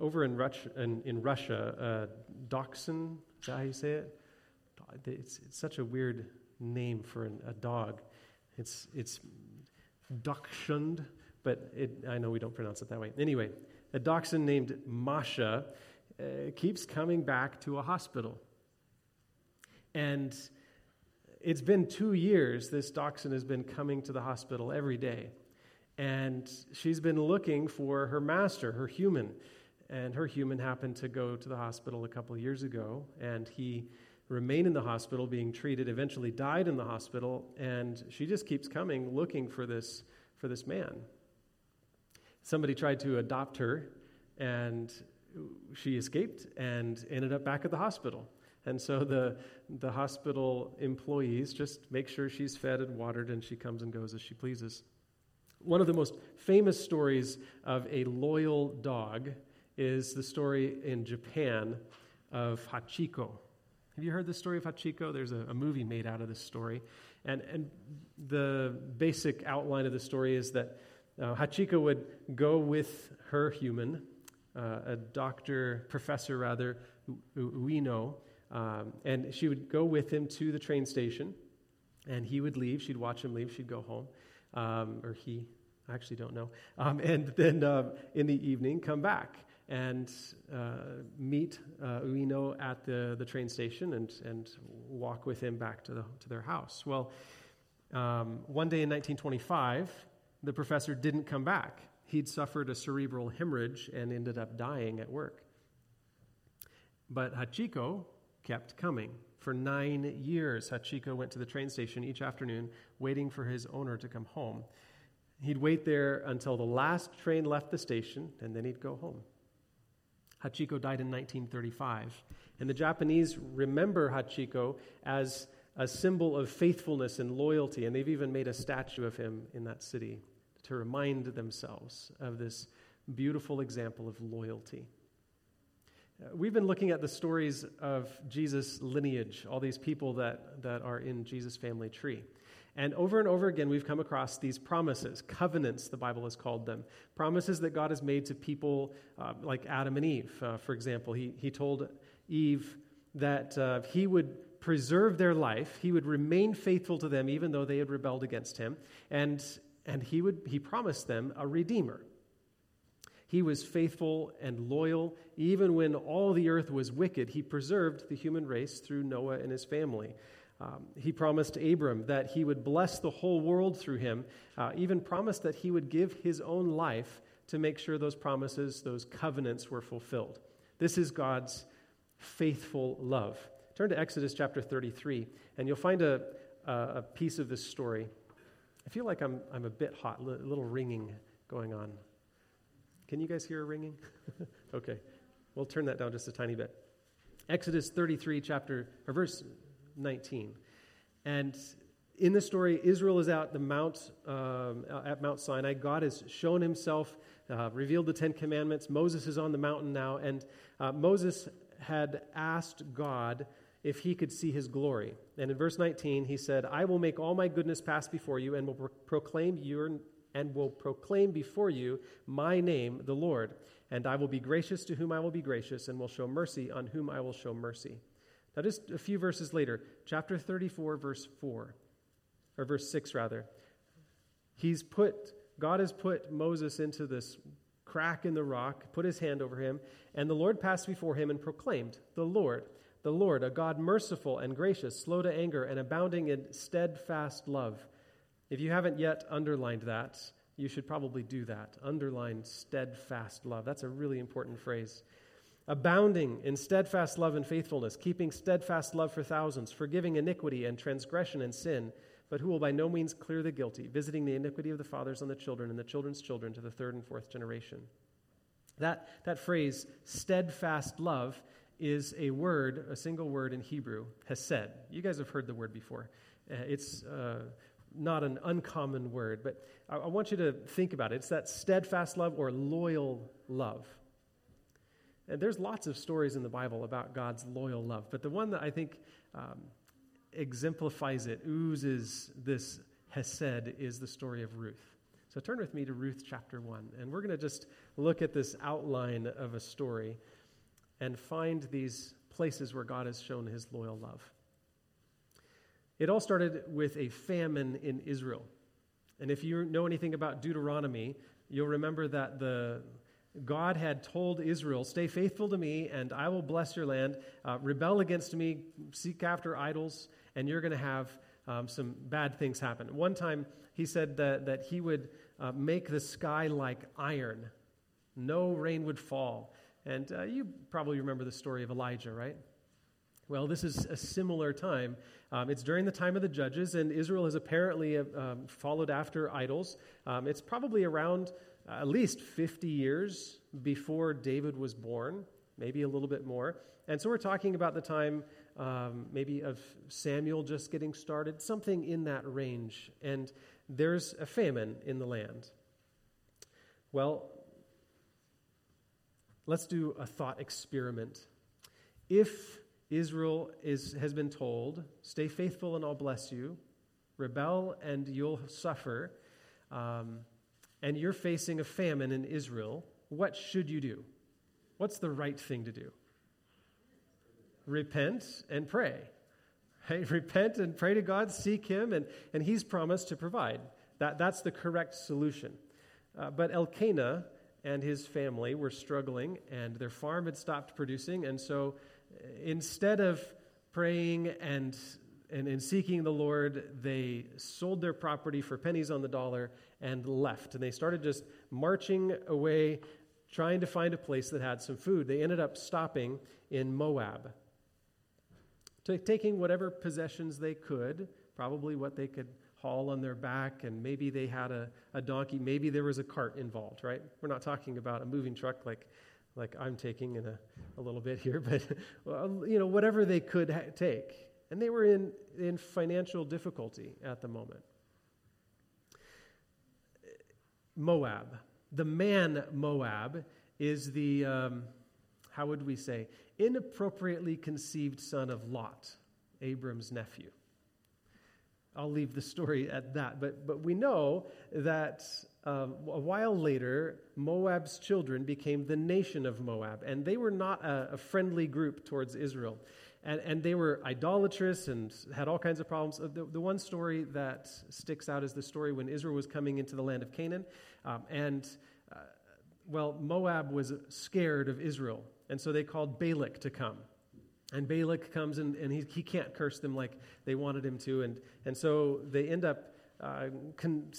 over in, in, in Russia, uh, Dachshund, is that how you say it? It's, it's such a weird name for an, a dog. It's, it's Dachshund, but it, I know we don't pronounce it that way. Anyway, a dachshund named Masha uh, keeps coming back to a hospital. And it's been two years this dachshund has been coming to the hospital every day. And she's been looking for her master, her human. And her human happened to go to the hospital a couple years ago, and he remained in the hospital being treated, eventually died in the hospital, and she just keeps coming looking for this, for this man. Somebody tried to adopt her, and she escaped and ended up back at the hospital. And so the, the hospital employees just make sure she's fed and watered, and she comes and goes as she pleases. One of the most famous stories of a loyal dog is the story in Japan of Hachiko. Have you heard the story of Hachiko? There's a, a, movie made out of this story. And, and the basic outline of the story is that uh, Hachiko would go with her human, uh, a doctor, professor rather, Ueno, um, and she would go with him to the train station, and he would leave. She'd watch him leave. She'd go home, um, or he, I actually don't know. Um, and then um, in the evening, come back and uh, meet uh, Ueno at the, the train station and, and walk with him back to, the, to their house. Well, um, one day in 1925, the professor didn't come back. He'd suffered a cerebral hemorrhage and ended up dying at work. But Hachiko kept coming. For nine years, Hachiko went to the train station each afternoon, waiting for his owner to come home. He'd wait there until the last train left the station, and then he'd go home. Hachiko died in 1935. And the Japanese remember Hachiko as a symbol of faithfulness and loyalty, and they've even made a statue of him in that city to remind themselves of this beautiful example of loyalty. Uh, we've been looking at the stories of Jesus' lineage, all these people that, that are in Jesus' family tree. And over and over again, we've come across these promises, covenants, the Bible has called them. Promises that God has made to people uh, like Adam and Eve. Uh, for example, he, he told Eve that uh, he would preserve their life, he would remain faithful to them even though they had rebelled against him, and, and he, would, he promised them a redeemer. He was faithful and loyal. Even when all the earth was wicked, he preserved the human race through Noah and his family. Um, he promised Abram that he would bless the whole world through him, uh, even promised that he would give his own life to make sure those promises, those covenants were fulfilled. This is God's faithful love. Turn to Exodus chapter 33, and you'll find a, a piece of this story. I feel like I'm, I'm a bit hot, a little ringing going on. Can you guys hear a ringing? okay, we'll turn that down just a tiny bit. Exodus 33, chapter, or verse 19. And in the story, Israel is at the Mount um, at Mount Sinai. God has shown Himself, uh, revealed the Ten Commandments. Moses is on the mountain now, and uh, Moses had asked God if he could see His glory. And in verse 19, he said, "I will make all my goodness pass before you, and will pro- proclaim your and will proclaim before you my name, the Lord. And I will be gracious to whom I will be gracious, and will show mercy on whom I will show mercy." Now, just a few verses later, chapter 34, verse 4, or verse 6, rather. He's put, God has put Moses into this crack in the rock, put his hand over him, and the Lord passed before him and proclaimed, The Lord, the Lord, a God merciful and gracious, slow to anger, and abounding in steadfast love. If you haven't yet underlined that, you should probably do that. Underline steadfast love. That's a really important phrase abounding in steadfast love and faithfulness, keeping steadfast love for thousands, forgiving iniquity and transgression and sin, but who will by no means clear the guilty, visiting the iniquity of the fathers on the children and the children's children to the third and fourth generation. That, that phrase, steadfast love, is a word, a single word in Hebrew, hesed. You guys have heard the word before. Uh, it's uh, not an uncommon word, but I, I want you to think about it. It's that steadfast love or loyal love. And there's lots of stories in the Bible about God's loyal love, but the one that I think um, exemplifies it, oozes this Hesed, is the story of Ruth. So turn with me to Ruth chapter 1, and we're going to just look at this outline of a story and find these places where God has shown his loyal love. It all started with a famine in Israel. And if you know anything about Deuteronomy, you'll remember that the God had told Israel, Stay faithful to me, and I will bless your land. Uh, rebel against me, seek after idols, and you're going to have um, some bad things happen. One time, he said that, that he would uh, make the sky like iron, no rain would fall. And uh, you probably remember the story of Elijah, right? Well, this is a similar time. Um, it's during the time of the judges, and Israel has apparently uh, um, followed after idols. Um, it's probably around at least 50 years before David was born, maybe a little bit more. And so we're talking about the time um, maybe of Samuel just getting started, something in that range. And there's a famine in the land. Well, let's do a thought experiment. If Israel is, has been told, stay faithful and I'll bless you, rebel and you'll suffer, um, and you're facing a famine in Israel, what should you do? What's the right thing to do? repent and pray. Repent and pray to God, seek Him, and, and He's promised to provide. That, that's the correct solution. Uh, but Elkanah and his family were struggling, and their farm had stopped producing. And so uh, instead of praying and, and, in seeking the Lord, they sold their property for pennies on the dollar and left. And they started just marching away, trying to find a place that had some food. They ended up stopping in Moab taking whatever possessions they could, probably what they could haul on their back, and maybe they had a, a donkey, maybe there was a cart involved, right? We're not talking about a moving truck like, like I'm taking in a, a little bit here, but you know, whatever they could ha- take. And they were in, in financial difficulty at the moment. Moab. The man Moab is the, um, how would we say, inappropriately conceived son of Lot, Abram's nephew. I'll leave the story at that. But, but we know that um, a while later, Moab's children became the nation of Moab, and they were not a, a friendly group towards Israel. And, and, they were idolatrous and had all kinds of problems. Uh, the, the, one story that sticks out is the story when Israel was coming into the land of Canaan. Um, and, uh, well, Moab was scared of Israel. And so they called Balak to come. And Balak comes and, and he, he can't curse them like they wanted him to. And, and so they end up, uh, con-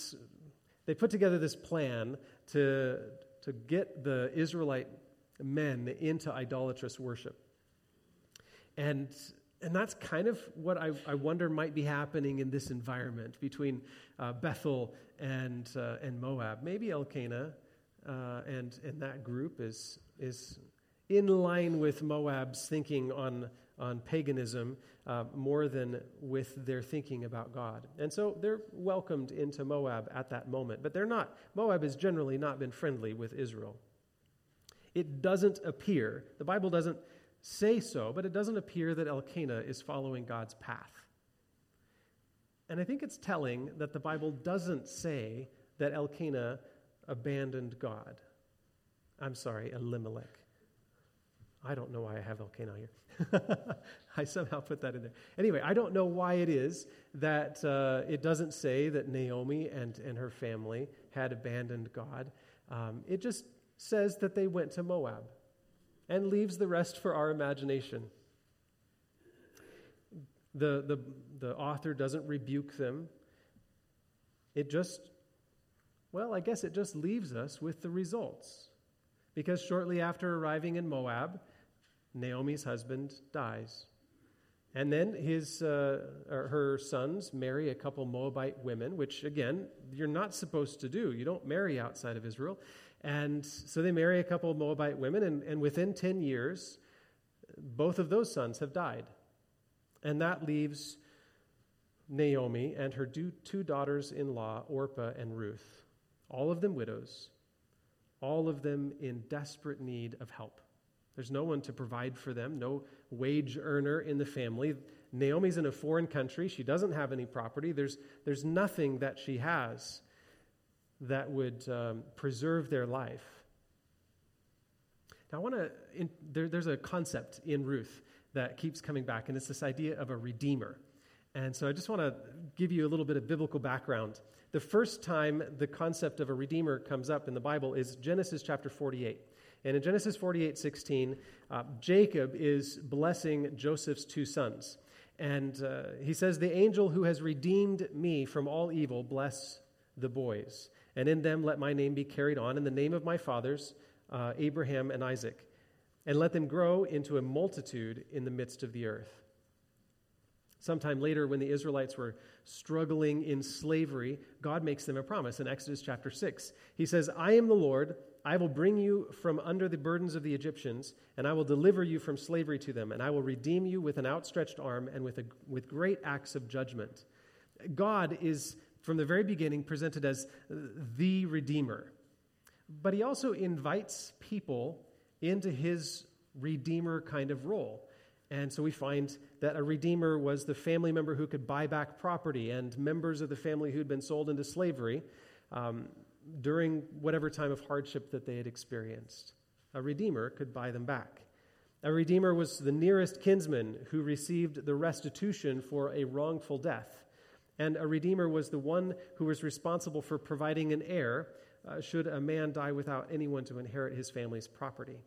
they put together this plan to, to get the Israelite men into idolatrous worship. And, and that's kind of what I, I wonder might be happening in this environment between uh, Bethel and, uh, and Moab. Maybe Elkanah uh, and, and that group is, is in line with Moab's thinking on, on paganism uh, more than with their thinking about God. And so they're welcomed into Moab at that moment. But they're not, Moab has generally not been friendly with Israel. It doesn't appear, the Bible doesn't say so, but it doesn't appear that Elkanah is following God's path. And I think it's telling that the Bible doesn't say that Elkanah abandoned God. I'm sorry, Elimelech. I don't know why I have Elkanah here. I somehow put that in there. Anyway, I don't know why it is that uh, it doesn't say that Naomi and, and her family had abandoned God. Um, it just says that they went to Moab and leaves the rest for our imagination. The, the, the author doesn't rebuke them. It just, well, I guess it just leaves us with the results. Because shortly after arriving in Moab, Naomi's husband dies. And then his, uh, her sons marry a couple Moabite women, which, again, you're not supposed to do. You don't marry outside of Israel. And so they marry a couple of Moabite women, and, and within 10 years, both of those sons have died. And that leaves Naomi and her two daughters in law, Orpah and Ruth, all of them widows, all of them in desperate need of help. There's no one to provide for them, no wage earner in the family. Naomi's in a foreign country. She doesn't have any property. There's, there's nothing that she has. That would um, preserve their life. Now, I want to, there, there's a concept in Ruth that keeps coming back, and it's this idea of a redeemer. And so I just want to give you a little bit of biblical background. The first time the concept of a redeemer comes up in the Bible is Genesis chapter 48. And in Genesis 48 16, uh, Jacob is blessing Joseph's two sons. And uh, he says, The angel who has redeemed me from all evil, bless the boys. And in them let my name be carried on in the name of my fathers, uh, Abraham and Isaac. And let them grow into a multitude in the midst of the earth. Sometime later, when the Israelites were struggling in slavery, God makes them a promise in Exodus chapter 6. He says, I am the Lord. I will bring you from under the burdens of the Egyptians, and I will deliver you from slavery to them, and I will redeem you with an outstretched arm and with, a, with great acts of judgment. God is, from the very beginning, presented as the Redeemer. But he also invites people into his Redeemer kind of role. And so we find that a redeemer was the family member who could buy back property, and members of the family who'd been sold into slavery um, during whatever time of hardship that they had experienced. A redeemer could buy them back. A redeemer was the nearest kinsman who received the restitution for a wrongful death. And a redeemer was the one who was responsible for providing an heir uh, should a man die without anyone to inherit his family's property.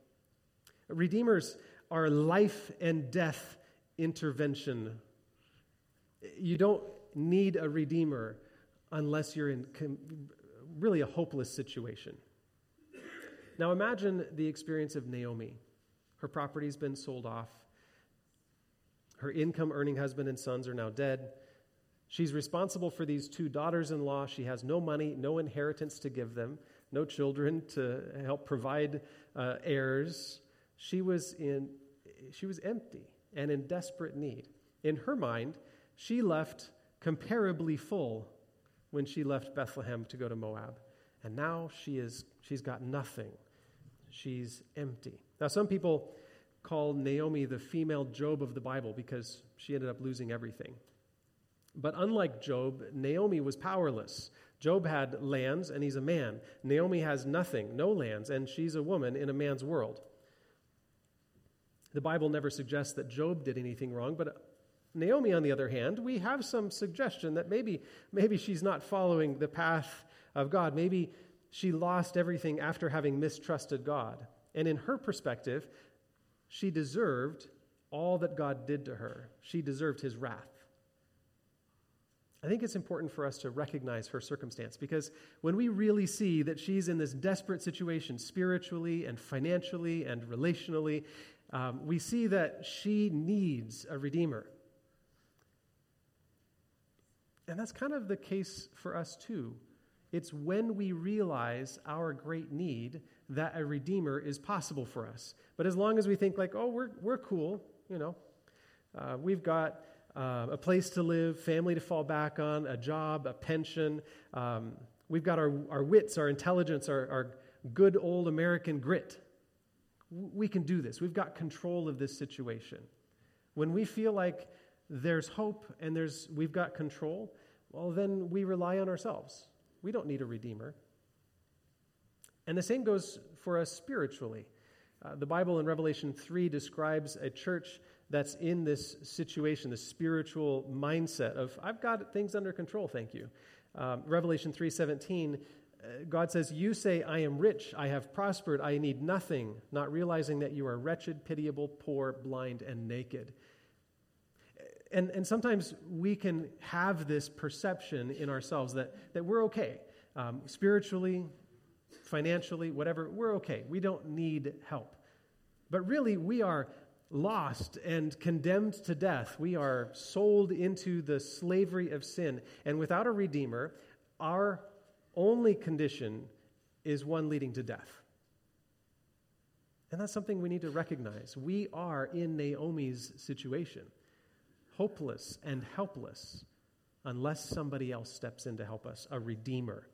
Redeemers are life and death intervention. You don't need a redeemer unless you're in really a hopeless situation. Now imagine the experience of Naomi. Her property's been sold off. Her income earning husband and sons are now dead. She's responsible for these two daughters in law. She has no money, no inheritance to give them, no children to help provide uh, heirs. She was, in, she was empty and in desperate need. In her mind, she left comparably full when she left Bethlehem to go to Moab. And now she is, she's got nothing. She's empty. Now, some people call Naomi the female Job of the Bible because she ended up losing everything. But unlike Job, Naomi was powerless. Job had lands, and he's a man. Naomi has nothing, no lands, and she's a woman in a man's world. The Bible never suggests that Job did anything wrong, but Naomi, on the other hand, we have some suggestion that maybe, maybe she's not following the path of God. Maybe she lost everything after having mistrusted God. And in her perspective, she deserved all that God did to her. She deserved his wrath. I think it's important for us to recognize her circumstance because when we really see that she's in this desperate situation, spiritually and financially and relationally, um, we see that she needs a redeemer. And that's kind of the case for us too. It's when we realize our great need that a redeemer is possible for us. But as long as we think like, oh, we're, we're cool, you know, uh, we've got uh, a place to live, family to fall back on, a job, a pension, um, we've got our, our wits, our intelligence, our, our good old American grit. We can do this. We've got control of this situation. When we feel like there's hope and there's, we've got control, well, then we rely on ourselves. We don't need a redeemer. And the same goes for us spiritually. Uh, the Bible in Revelation 3 describes a church that's in this situation, the spiritual mindset of, I've got things under control, thank you. Um, Revelation 3.17, uh, God says, You say, I am rich, I have prospered, I need nothing, not realizing that you are wretched, pitiable, poor, blind, and naked and, and sometimes we can have this perception in ourselves that, that we're okay. Um, spiritually, financially, whatever, we're okay. We don't need help. But really, we are lost and condemned to death. We are sold into the slavery of sin. And without a Redeemer, our only condition is one leading to death. And that's something we need to recognize. We are in Naomi's situation hopeless and helpless unless somebody else steps in to help us, a redeemer.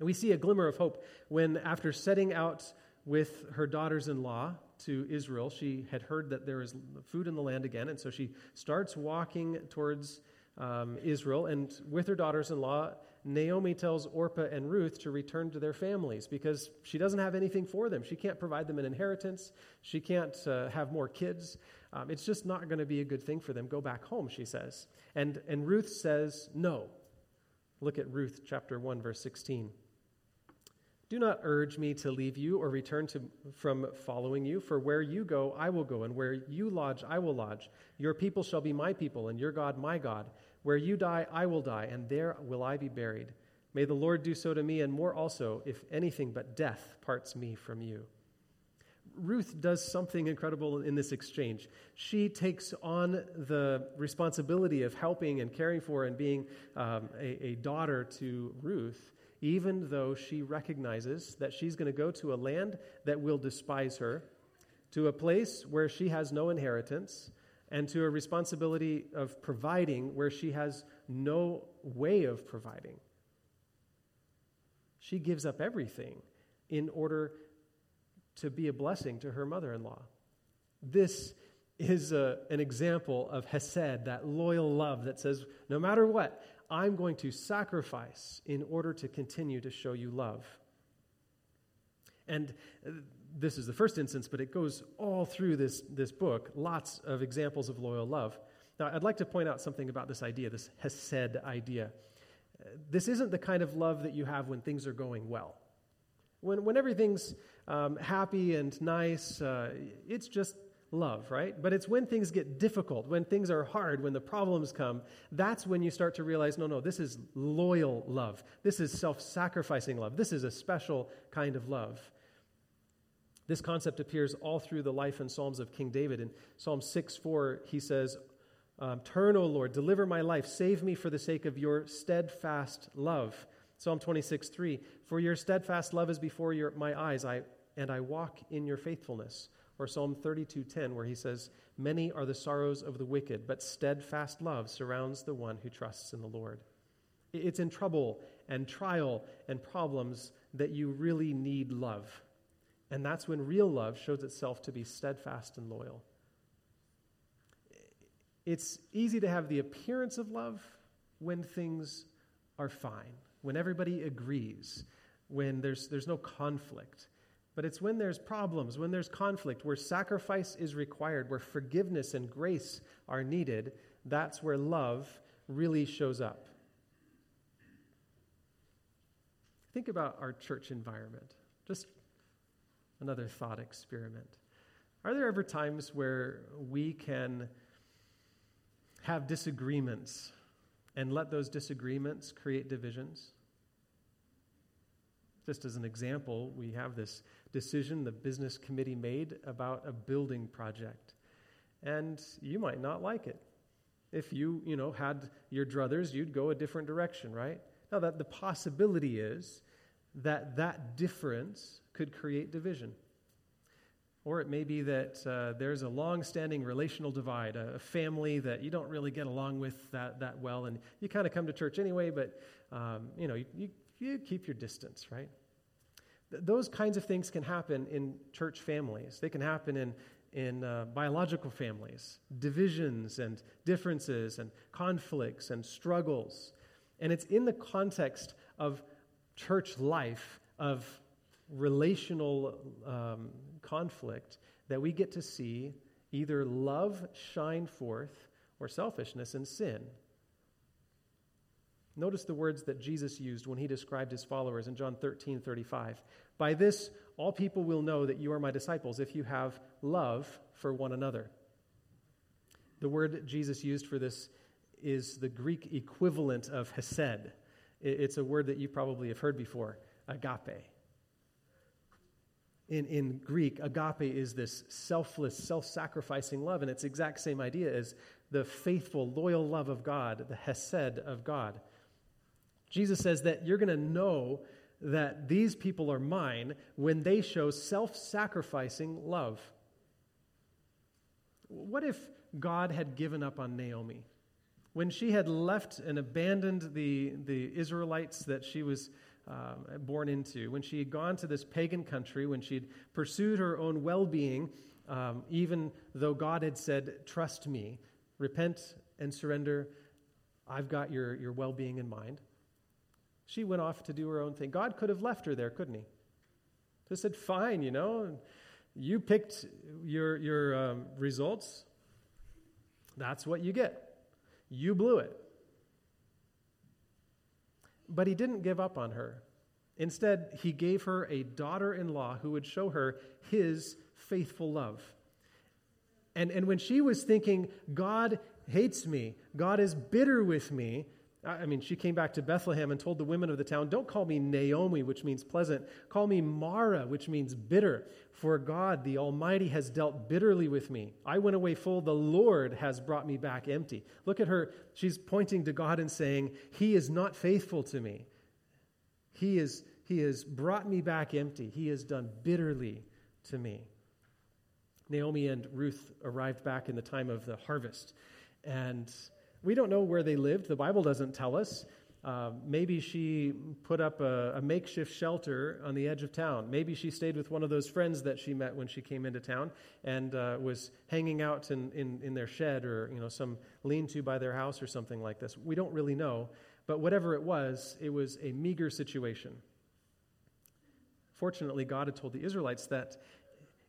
And we see a glimmer of hope when, after setting out with her daughters in law to Israel, she had heard that there is food in the land again, and so she starts walking towards um, Israel, and with her daughters in law, Naomi tells Orpah and Ruth to return to their families because she doesn't have anything for them. She can't provide them an inheritance, she can't uh, have more kids. Um, it's just not going to be a good thing for them. Go back home, she says. And, and Ruth says, No. Look at Ruth chapter 1, verse 16. Do not urge me to leave you or return to, from following you, for where you go, I will go, and where you lodge, I will lodge. Your people shall be my people, and your God, my God. Where you die, I will die, and there will I be buried. May the Lord do so to me, and more also, if anything but death parts me from you. Ruth does something incredible in this exchange. She takes on the responsibility of helping and caring for and being um, a, a daughter to Ruth even though she recognizes that she's going to go to a land that will despise her, to a place where she has no inheritance, and to a responsibility of providing where she has no way of providing. She gives up everything in order to be a blessing to her mother in law. This is a, an example of Hesed, that loyal love that says, no matter what, I'm going to sacrifice in order to continue to show you love. And uh, this is the first instance, but it goes all through this, this book, lots of examples of loyal love. Now, I'd like to point out something about this idea, this Hesed idea. Uh, this isn't the kind of love that you have when things are going well. When, when everything's um, happy and nice, uh, it's just love, right? But it's when things get difficult, when things are hard, when the problems come, that's when you start to realize no, no, this is loyal love. This is self sacrificing love. This is a special kind of love. This concept appears all through the life and Psalms of King David. In Psalm 6 4, he says, um, Turn, O Lord, deliver my life, save me for the sake of your steadfast love. Psalm 26 3, For your steadfast love is before your, my eyes, I, and I walk in your faithfulness. Or Psalm 32:10 where he says, "Many are the sorrows of the wicked, but steadfast love surrounds the one who trusts in the Lord." It's in trouble and trial and problems that you really need love. And that's when real love shows itself to be steadfast and loyal. It's easy to have the appearance of love when things are fine, when everybody agrees, when there's, there's no conflict. But it's when there's problems, when there's conflict, where sacrifice is required, where forgiveness and grace are needed, that's where love really shows up. Think about our church environment. Just another thought experiment. Are there ever times where we can have disagreements and let those disagreements create divisions? Just as an example, we have this decision the business committee made about a building project. And you might not like it. If you, you know, had your druthers, you'd go a different direction, right? Now that the possibility is that that difference could create division. Or it may be that uh, there's a long-standing relational divide, a, family that you don't really get along with that, that well, and you kind of come to church anyway, but um, you know you, you keep your distance, right? Those kinds of things can happen in church families. They can happen in, in uh, biological families, divisions and differences and conflicts and struggles. And it's in the context of church life, of relational um, conflict, that we get to see either love shine forth or selfishness and sin. Notice the words that Jesus used when he described his followers in John 13 35. By this, all people will know that you are my disciples if you have love for one another. The word Jesus used for this is the Greek equivalent of hesed. It's a word that you probably have heard before agape. In, in Greek, agape is this selfless, self sacrificing love, and it's exact same idea as the faithful, loyal love of God, the hesed of God. Jesus says that you're going to know that these people are mine when they show self sacrificing love. What if God had given up on Naomi? When she had left and abandoned the, the Israelites that she was um, born into, when she had gone to this pagan country, when she'd pursued her own well being, um, even though God had said, Trust me, repent and surrender, I've got your, your well being in mind. She went off to do her own thing. God could have left her there, couldn't he? Just said, fine, you know, you picked your, your um, results. That's what you get. You blew it. But he didn't give up on her. Instead, he gave her a daughter in law who would show her his faithful love. And, and when she was thinking, God hates me, God is bitter with me, I mean, she came back to Bethlehem and told the women of the town, Don't call me Naomi, which means pleasant. Call me Mara, which means bitter. For God, the Almighty, has dealt bitterly with me. I went away full. The Lord has brought me back empty. Look at her. She's pointing to God and saying, He is not faithful to me. He, is, he has brought me back empty. He has done bitterly to me. Naomi and Ruth arrived back in the time of the harvest. And we don't know where they lived. The Bible doesn't tell us. Uh, maybe she put up a, a, makeshift shelter on the edge of town. Maybe she stayed with one of those friends that she met when she came into town and uh, was hanging out in, in, in, their shed or you know some lean-to by their house or something like this. We don't really know. But whatever it was, it was a meager situation. Fortunately, God had told the Israelites that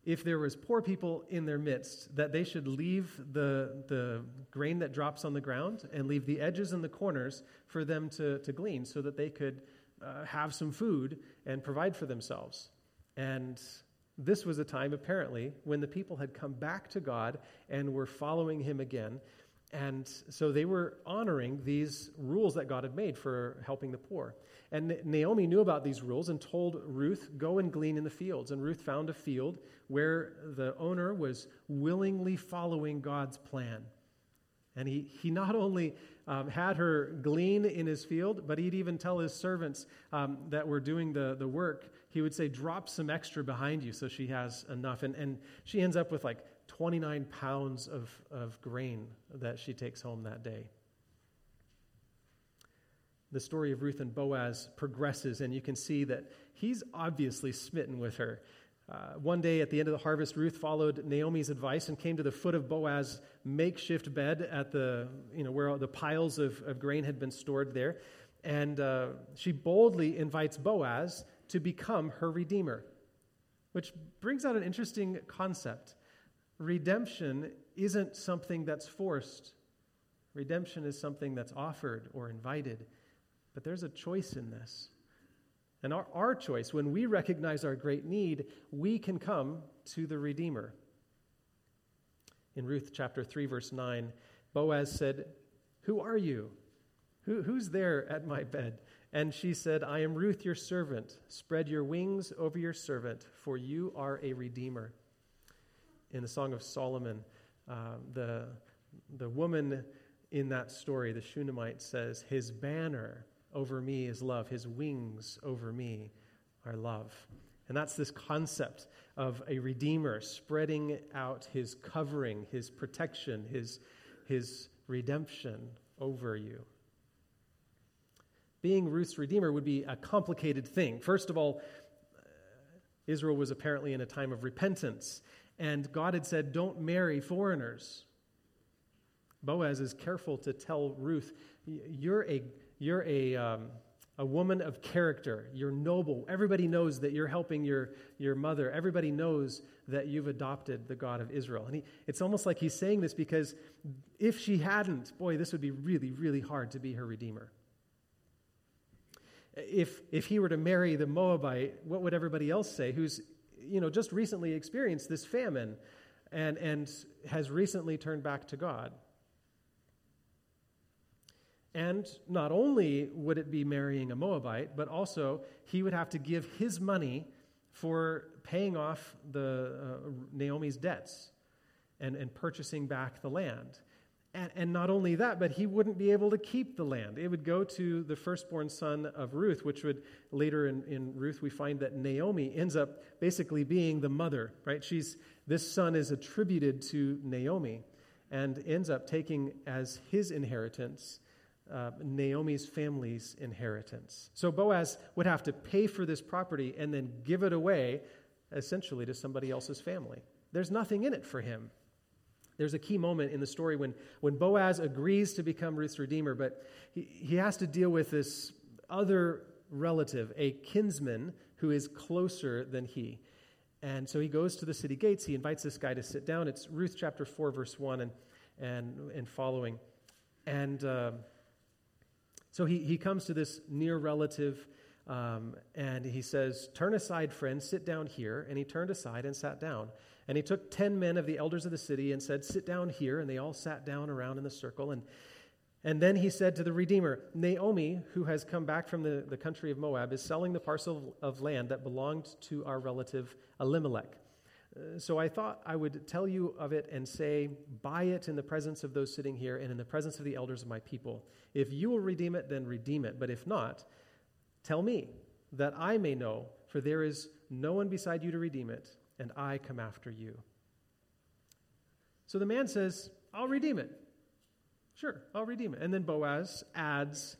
if there was poor people in their midst, that they should leave the, the grain that drops on the ground and leave the edges and the corners for them to, to glean so that they could uh, have some food and provide for themselves. And this was a time, apparently, when the people had come back to God and were following Him again. And so they were honoring these rules that God had made for helping the poor. And Naomi knew about these rules and told Ruth, Go and glean in the fields. And Ruth found a field where the owner was willingly following God's plan. And he, he not only um, had her glean in his field, but he'd even tell his servants um, that were doing the, the work, he would say, Drop some extra behind you so she has enough. And, and she ends up with like 29 pounds of, of grain that she takes home that day the story of Ruth and Boaz progresses, and you can see that he's obviously smitten with her. Uh, one day at the end of the harvest, Ruth followed Naomi's advice and came to the foot of Boaz's makeshift bed at the, you know, where the piles of, of grain had been stored there. And uh, she boldly invites Boaz to become her redeemer, which brings out an interesting concept. Redemption isn't something that's forced, redemption is something that's offered or invited. But there's a choice in this. And our, our choice, when we recognize our great need, we can come to the Redeemer. In Ruth chapter 3, verse 9, Boaz said, Who are you? Who, who's there at my bed? And she said, I am Ruth, your servant. Spread your wings over your servant, for you are a redeemer. In the Song of Solomon, uh, the, the woman in that story, the Shunammite, says, His banner over me is love, his wings over me are love. And that's this concept of a redeemer spreading out his covering, his protection, his, his redemption over you. Being Ruth's redeemer would be a complicated thing. First of all, Israel was apparently in a time of repentance, and God had said, Don't marry foreigners. Boaz is careful to tell Ruth, You're a you're a, um, a woman of character. You're noble. Everybody knows that you're helping your, your mother. Everybody knows that you've adopted the God of Israel. And he, it's almost like he's saying this because if she hadn't, boy, this would be really, really hard to be her redeemer. If, if he were to marry the Moabite, what would everybody else say who's you know, just recently experienced this famine and, and has recently turned back to God? And not only would it be marrying a Moabite, but also he would have to give his money for paying off the uh, Naomi's debts and, and purchasing back the land. And, and not only that, but he wouldn't be able to keep the land. It would go to the firstborn son of Ruth, which would later in, in Ruth, we find that Naomi ends up basically being the mother, right? She's, this son is attributed to Naomi and ends up taking as his inheritance uh, Naomi's family's inheritance. So Boaz would have to pay for this property and then give it away essentially to somebody else's family. There's nothing in it for him. There's a key moment in the story when, when Boaz agrees to become Ruth's redeemer, but he, he has to deal with this other relative, a kinsman who is closer than he. And so he goes to the city gates. He invites this guy to sit down. It's Ruth chapter 4, verse 1 and, and, and following. And uh, so he, he comes to this near relative um, and he says, Turn aside, friend, sit down here. And he turned aside and sat down. And he took ten men of the elders of the city and said, Sit down here. And they all sat down around in the circle. And and then he said to the Redeemer, Naomi, who has come back from the, the country of Moab, is selling the parcel of land that belonged to our relative Elimelech. Uh, so I thought I would tell you of it and say, Buy it in the presence of those sitting here and in the presence of the elders of my people. If you will redeem it, then redeem it. But if not, tell me, that I may know, for there is no one beside you to redeem it, and I come after you. So the man says, I'll redeem it. Sure, I'll redeem it. And then Boaz adds,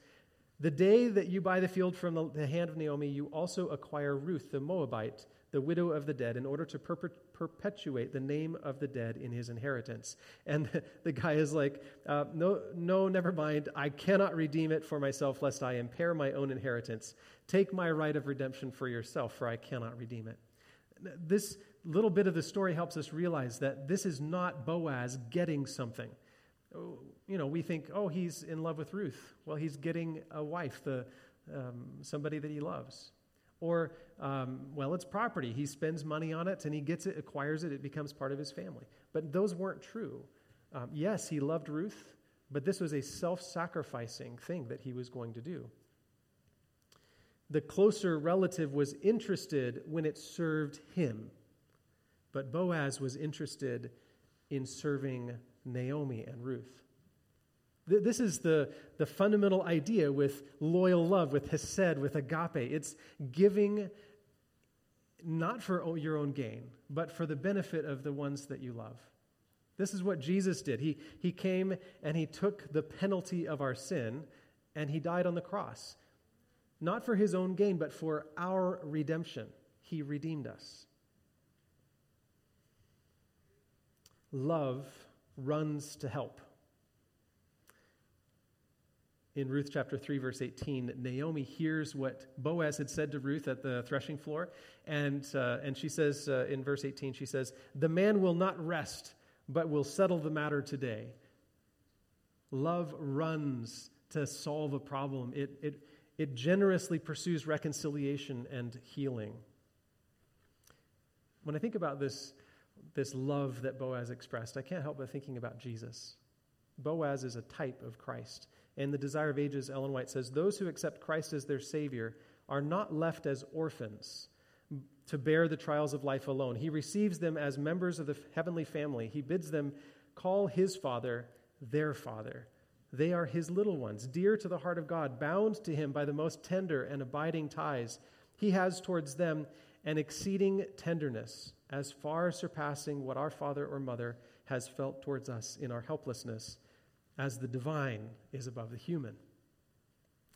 The day that you buy the field from the, hand of Naomi, you also acquire Ruth the Moabite, the widow of the dead, in order to per- perpetuate the name of the dead in his inheritance. And the, guy is like, uh, No, no, never mind. I cannot redeem it for myself, lest I impair my own inheritance. Take my right of redemption for yourself, for I cannot redeem it. This little bit of the story helps us realize that this is not Boaz getting something you know, we think, oh, he's in love with Ruth. Well, he's getting a wife, the, um, somebody that he loves. Or, um, well, it's property. He spends money on it and he gets it, acquires it, it becomes part of his family. But those weren't true. Um, yes, he loved Ruth, but this was a self sacrificing thing that he was going to do. The closer relative was interested when it served him, but Boaz was interested in serving Naomi and Ruth. This is the, the fundamental idea with loyal love, with hesed, with agape. It's giving not for your own gain, but for the benefit of the ones that you love. This is what Jesus did. He, he came and he took the penalty of our sin and he died on the cross. Not for his own gain, but for our redemption. He redeemed us. Love runs to help. In Ruth chapter 3, verse 18, Naomi hears what Boaz had said to Ruth at the threshing floor. And, uh, and she says uh, in verse 18, she says, The man will not rest, but will settle the matter today. Love runs to solve a problem, it, it, it generously pursues reconciliation and healing. When I think about this, this love that Boaz expressed, I can't help but thinking about Jesus. Boaz is a type of Christ. In The Desire of Ages, Ellen White says, Those who accept Christ as their Savior are not left as orphans to bear the trials of life alone. He receives them as members of the heavenly family. He bids them call His Father their Father. They are His little ones, dear to the heart of God, bound to Him by the most tender and abiding ties. He has towards them an exceeding tenderness as far surpassing what our father or mother has felt towards us in our helplessness, as the divine is above the human.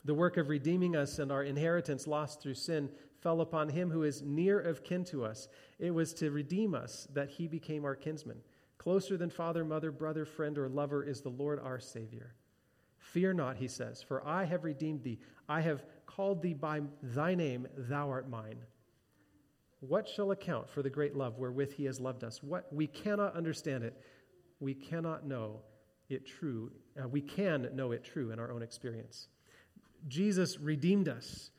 The work of redeeming us and our inheritance lost through sin fell upon him who is near of kin to us. It was to redeem us that he became our kinsman. Closer than father, mother, brother, friend, or lover is the Lord our Savior. Fear not, he says, for I have redeemed thee. I have called thee by thy name, thou art mine. What shall account for the great love wherewith he has loved us? What we cannot understand it. We cannot know it true. Uh, we can know it true in our own experience. Jesus redeemed us.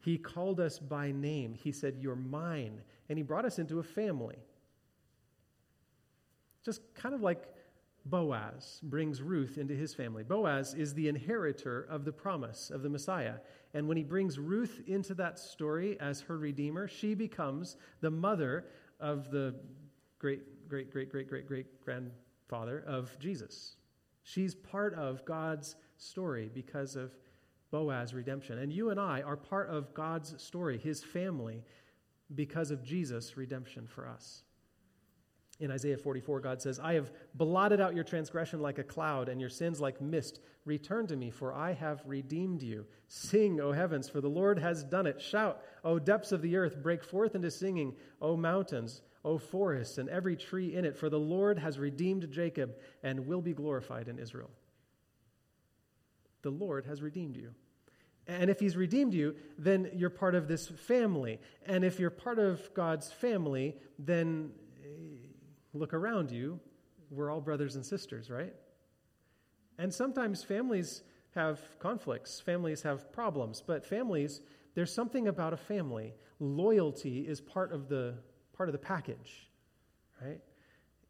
He called us by name. He said, You're mine. And he brought us into a family. Just kind of like Boaz brings Ruth into his family. Boaz is the inheritor of the promise of the Messiah. And when he brings Ruth into that story as her redeemer, she becomes the mother of the great, great, great, great, great, great grandfather of Jesus. She's part of God's story because of Boaz's redemption. And you and I are part of God's story, his family, because of Jesus' redemption for us. In Isaiah 44, God says, I have blotted out your transgression like a cloud and your sins like mist. Return to me, for I have redeemed you. Sing, O heavens, for the Lord has done it. Shout, O depths of the earth, break forth into singing, O mountains, O forests, and every tree in it, for the Lord has redeemed Jacob and will be glorified in Israel. The Lord has redeemed you. And if he's redeemed you, then you're part of this family. And if you're part of God's family, then eh, look around you. We're all brothers and sisters, right? And sometimes families have conflicts, families have problems, but families, there's something about a family. Loyalty is part of the part of the package, right?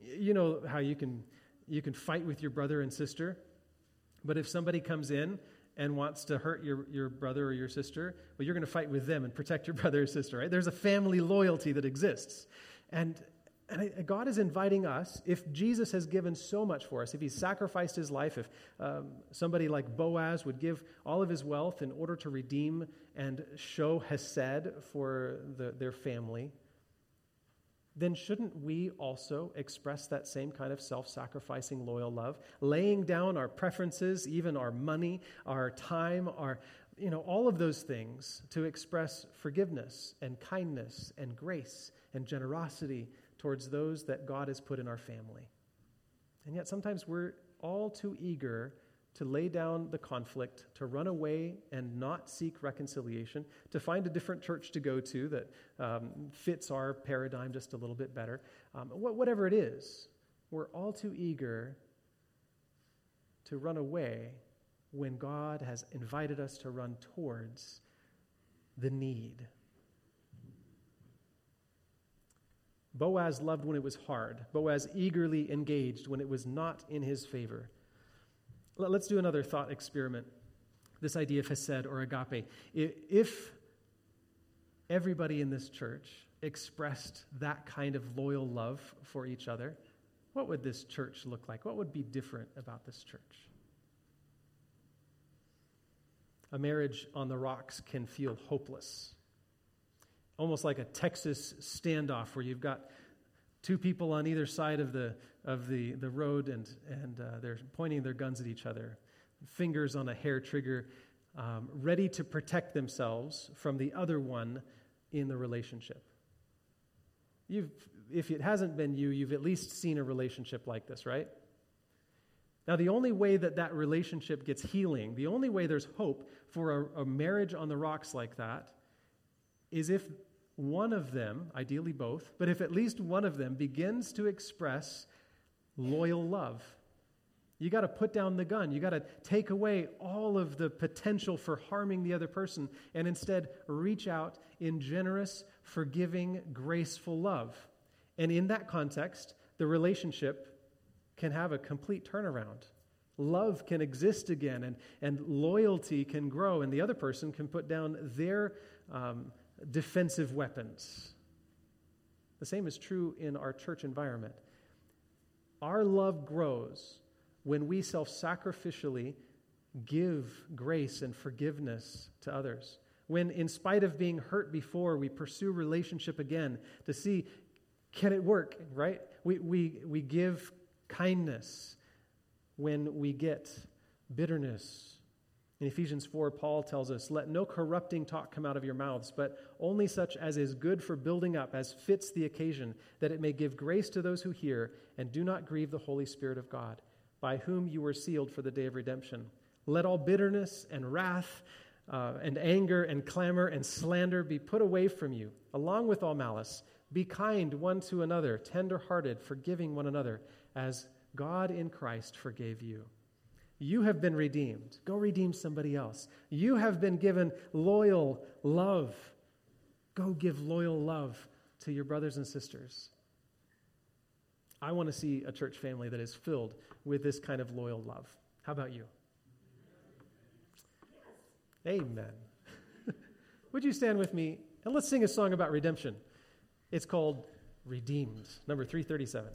You know how you can you can fight with your brother and sister, but if somebody comes in and wants to hurt your, your brother or your sister, well, you're going to fight with them and protect your brother or sister, right? There's a family loyalty that exists. And and God is inviting us, if Jesus has given so much for us, if He's sacrificed His life, if um, somebody like Boaz would give all of his wealth in order to redeem and show Hesed for the, their family, then shouldn't we also express that same kind of self sacrificing, loyal love? Laying down our preferences, even our money, our time, our, you know, all of those things to express forgiveness and kindness and grace and generosity towards those that God has put in our family. And yet sometimes we're all too eager to lay down the conflict, to run away and not seek reconciliation, to find a different church to go to that um, fits our paradigm just a little bit better. Um, whatever it is, we're all too eager to run away when God has invited us to run towards the need Boaz loved when it was hard. Boaz eagerly engaged when it was not in his favor. Let's do another thought experiment. This idea of Hesed or agape. If everybody in this church expressed that kind of loyal love for each other, what would this church look like? What would be different about this church? A marriage on the rocks can feel hopeless almost like a Texas standoff where you've got two people on either side of the, of the, the road and, and uh, they're pointing their guns at each other, fingers on a hair trigger, um, ready to protect themselves from the other one in the relationship. You've, if it hasn't been you, you've at least seen a relationship like this, right? Now, the only way that that relationship gets healing, the only way there's hope for a, a marriage on the rocks like that, is if one of them, ideally both, but if at least one of them begins to express loyal love, you got to put down the gun. You got to take away all of the potential for harming the other person and instead reach out in generous, forgiving, graceful love. And in that context, the relationship can have a complete turnaround. Love can exist again, and, and loyalty can grow, and the other person can put down their um, defensive weapons. The same is true in our church environment. Our love grows when we self sacrificially give grace and forgiveness to others. When, in spite of being hurt before, we pursue relationship again to see can it work, right? We, we, we give kindness when we get bitterness in Ephesians 4, Paul tells us, Let no corrupting talk come out of your mouths, but only such as is good for building up, as fits the occasion, that it may give grace to those who hear, and do not grieve the Holy Spirit of God, by whom you were sealed for the day of redemption. Let all bitterness and wrath uh, and anger and clamor and slander be put away from you, along with all malice. Be kind one to another, tender hearted, forgiving one another, as God in Christ forgave you. You have been redeemed. Go redeem somebody else. You have been given loyal love. Go give loyal love to your brothers and sisters. I want to see a church family that is filled with this kind of loyal love. How about you? Amen. Would you stand with me and let's sing a song about redemption? It's called Redeemed, number 337.